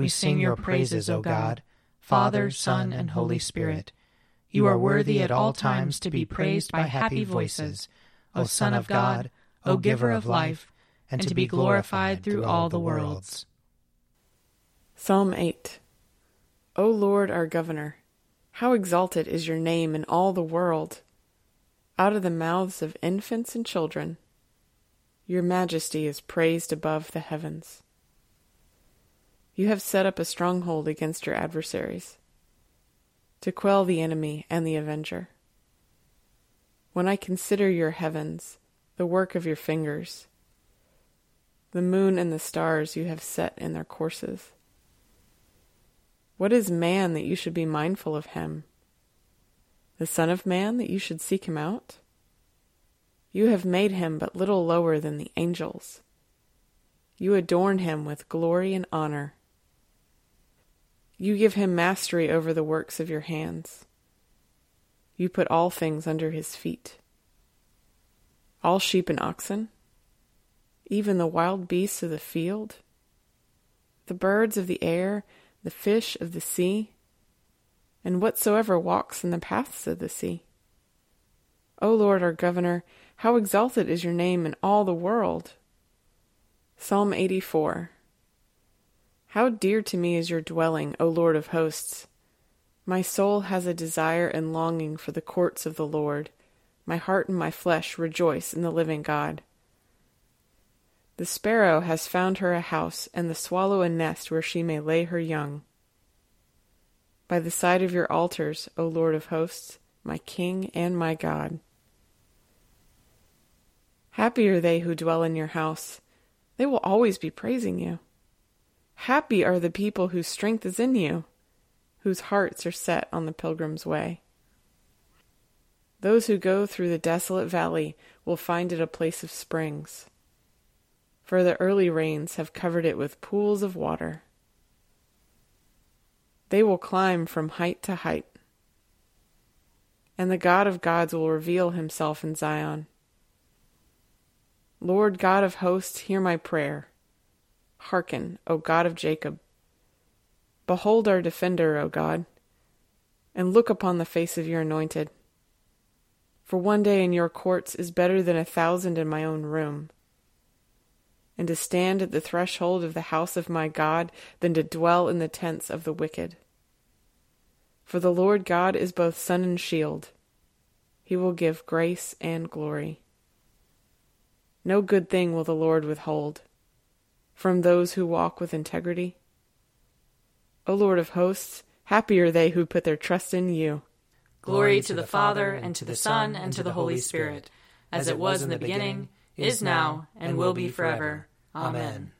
we sing your praises, O God, Father, Son, and Holy Spirit. You are worthy at all times to be praised by happy voices, O Son of God, O Giver of life, and to be glorified through all the worlds. Psalm 8 O Lord our Governor, how exalted is your name in all the world! Out of the mouths of infants and children, your majesty is praised above the heavens. You have set up a stronghold against your adversaries, to quell the enemy and the avenger. When I consider your heavens, the work of your fingers, the moon and the stars you have set in their courses. What is man that you should be mindful of him? The Son of Man that you should seek him out? You have made him but little lower than the angels. You adorn him with glory and honor. You give him mastery over the works of your hands. You put all things under his feet. All sheep and oxen, even the wild beasts of the field, the birds of the air, the fish of the sea, and whatsoever walks in the paths of the sea. O Lord our Governor, how exalted is your name in all the world! Psalm 84 how dear to me is your dwelling, O Lord of hosts! My soul has a desire and longing for the courts of the Lord. My heart and my flesh rejoice in the living God. The sparrow has found her a house, and the swallow a nest where she may lay her young. By the side of your altars, O Lord of hosts, my King and my God. Happy are they who dwell in your house. They will always be praising you. Happy are the people whose strength is in you, whose hearts are set on the pilgrim's way. Those who go through the desolate valley will find it a place of springs, for the early rains have covered it with pools of water. They will climb from height to height, and the God of gods will reveal himself in Zion. Lord God of hosts, hear my prayer. Hearken, O God of Jacob. Behold our defender, O God, and look upon the face of your anointed. For one day in your courts is better than a thousand in my own room. And to stand at the threshold of the house of my God than to dwell in the tents of the wicked. For the Lord God is both sun and shield. He will give grace and glory. No good thing will the Lord withhold from those who walk with integrity? O Lord of hosts, happy are they who put their trust in you. Glory to the Father, and to the Son, and to the Holy Spirit, as it was in the beginning, is now, and will be forever. Amen.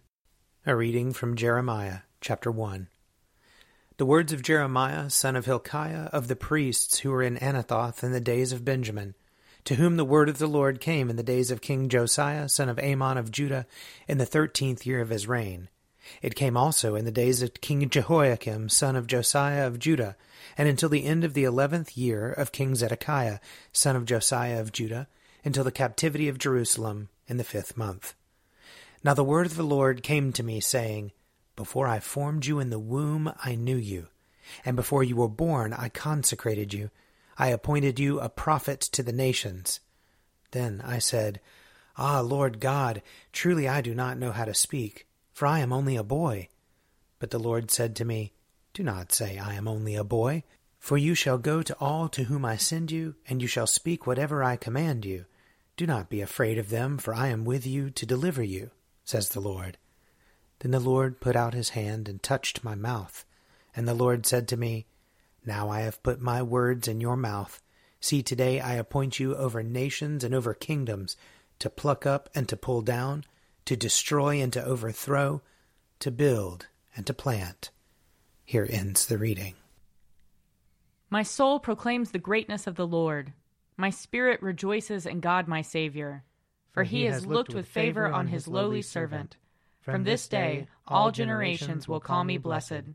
A reading from Jeremiah, chapter 1. The words of Jeremiah, son of Hilkiah, of the priests who were in Anathoth in the days of Benjamin, to whom the word of the Lord came in the days of King Josiah, son of Amon of Judah, in the thirteenth year of his reign. It came also in the days of King Jehoiakim, son of Josiah of Judah, and until the end of the eleventh year of King Zedekiah, son of Josiah of Judah, until the captivity of Jerusalem in the fifth month. Now the word of the Lord came to me, saying, Before I formed you in the womb, I knew you, and before you were born, I consecrated you. I appointed you a prophet to the nations. Then I said, Ah, Lord God, truly I do not know how to speak, for I am only a boy. But the Lord said to me, Do not say, I am only a boy, for you shall go to all to whom I send you, and you shall speak whatever I command you. Do not be afraid of them, for I am with you to deliver you, says the Lord. Then the Lord put out his hand and touched my mouth. And the Lord said to me, Now I have put my words in your mouth. See, today I appoint you over nations and over kingdoms, to pluck up and to pull down, to destroy and to overthrow, to build and to plant. Here ends the reading. My soul proclaims the greatness of the Lord. My spirit rejoices in God my Saviour. For he has looked with favor on his lowly servant. From this day all generations will call me blessed.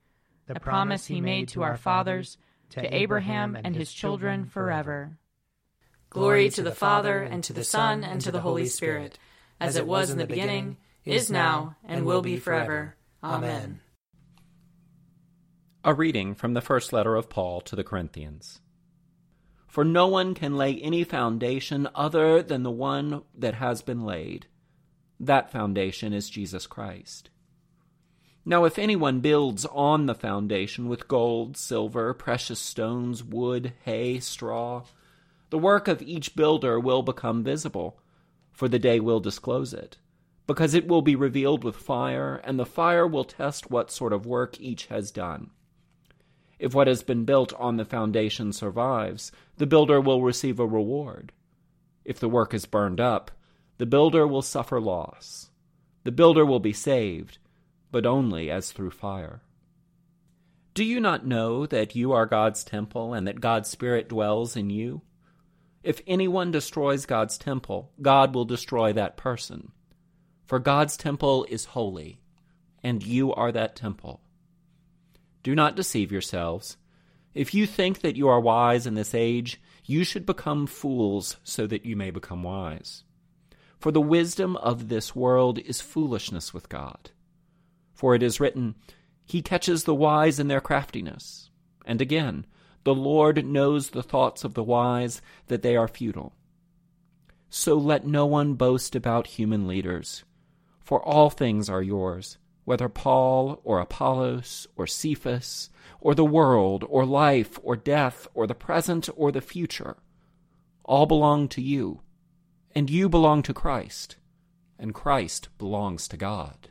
the promise he made to our fathers, to Abraham and his children forever. Glory to the Father, and to the Son, and to the Holy Spirit, as it was in the beginning, is now, and will be forever. Amen. A reading from the first letter of Paul to the Corinthians. For no one can lay any foundation other than the one that has been laid. That foundation is Jesus Christ. Now, if anyone builds on the foundation with gold, silver, precious stones, wood, hay, straw, the work of each builder will become visible, for the day will disclose it, because it will be revealed with fire, and the fire will test what sort of work each has done. If what has been built on the foundation survives, the builder will receive a reward. If the work is burned up, the builder will suffer loss. The builder will be saved, but only as through fire. Do you not know that you are God's temple and that God's Spirit dwells in you? If anyone destroys God's temple, God will destroy that person. For God's temple is holy, and you are that temple. Do not deceive yourselves. If you think that you are wise in this age, you should become fools so that you may become wise. For the wisdom of this world is foolishness with God. For it is written, He catches the wise in their craftiness. And again, the Lord knows the thoughts of the wise, that they are futile. So let no one boast about human leaders, for all things are yours whether Paul or Apollos or Cephas or the world or life or death or the present or the future, all belong to you, and you belong to Christ, and Christ belongs to God.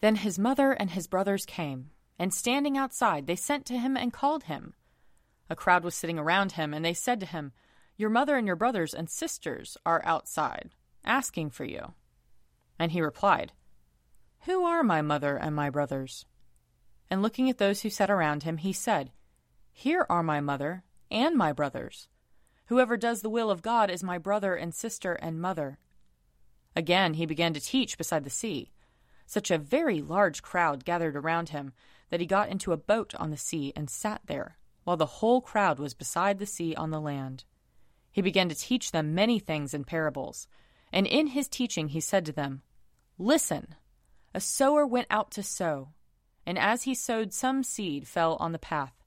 Then his mother and his brothers came, and standing outside, they sent to him and called him. A crowd was sitting around him, and they said to him, your mother and your brothers and sisters are outside, asking for you. And he replied, Who are my mother and my brothers? And looking at those who sat around him, he said, Here are my mother and my brothers. Whoever does the will of God is my brother and sister and mother. Again he began to teach beside the sea. Such a very large crowd gathered around him that he got into a boat on the sea and sat there, while the whole crowd was beside the sea on the land. He began to teach them many things in parables. And in his teaching he said to them, Listen, a sower went out to sow, and as he sowed, some seed fell on the path,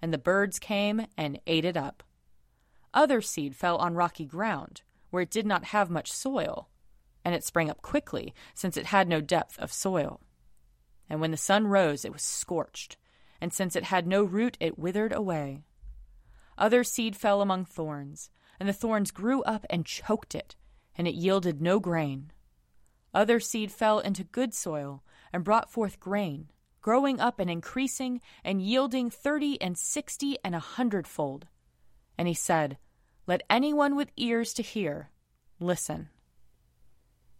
and the birds came and ate it up. Other seed fell on rocky ground, where it did not have much soil, and it sprang up quickly, since it had no depth of soil. And when the sun rose, it was scorched, and since it had no root, it withered away. Other seed fell among thorns, and the thorns grew up and choked it, and it yielded no grain. Other seed fell into good soil and brought forth grain, growing up and increasing and yielding thirty and sixty and a hundredfold. And he said, Let anyone with ears to hear listen.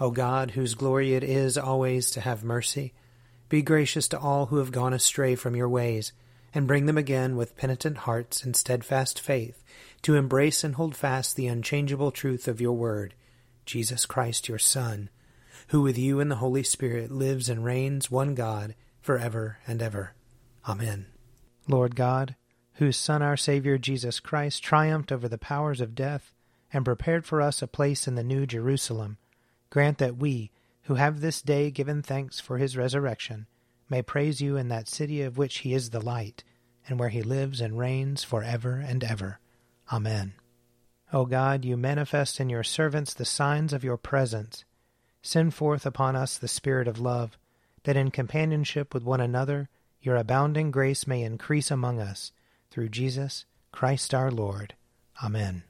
O God, whose glory it is always to have mercy, be gracious to all who have gone astray from your ways, and bring them again with penitent hearts and steadfast faith to embrace and hold fast the unchangeable truth of your word, Jesus Christ your Son, who with you and the Holy Spirit lives and reigns one God, for ever and ever. Amen. Lord God, whose Son, our Savior Jesus Christ, triumphed over the powers of death and prepared for us a place in the New Jerusalem, grant that we, who have this day given thanks for his resurrection, may praise you in that city of which he is the light, and where he lives and reigns for ever and ever. Amen. O God, you manifest in your servants the signs of your presence. Send forth upon us the Spirit of love that in companionship with one another your abounding grace may increase among us, through Jesus Christ our Lord. Amen.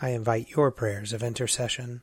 I invite your prayers of intercession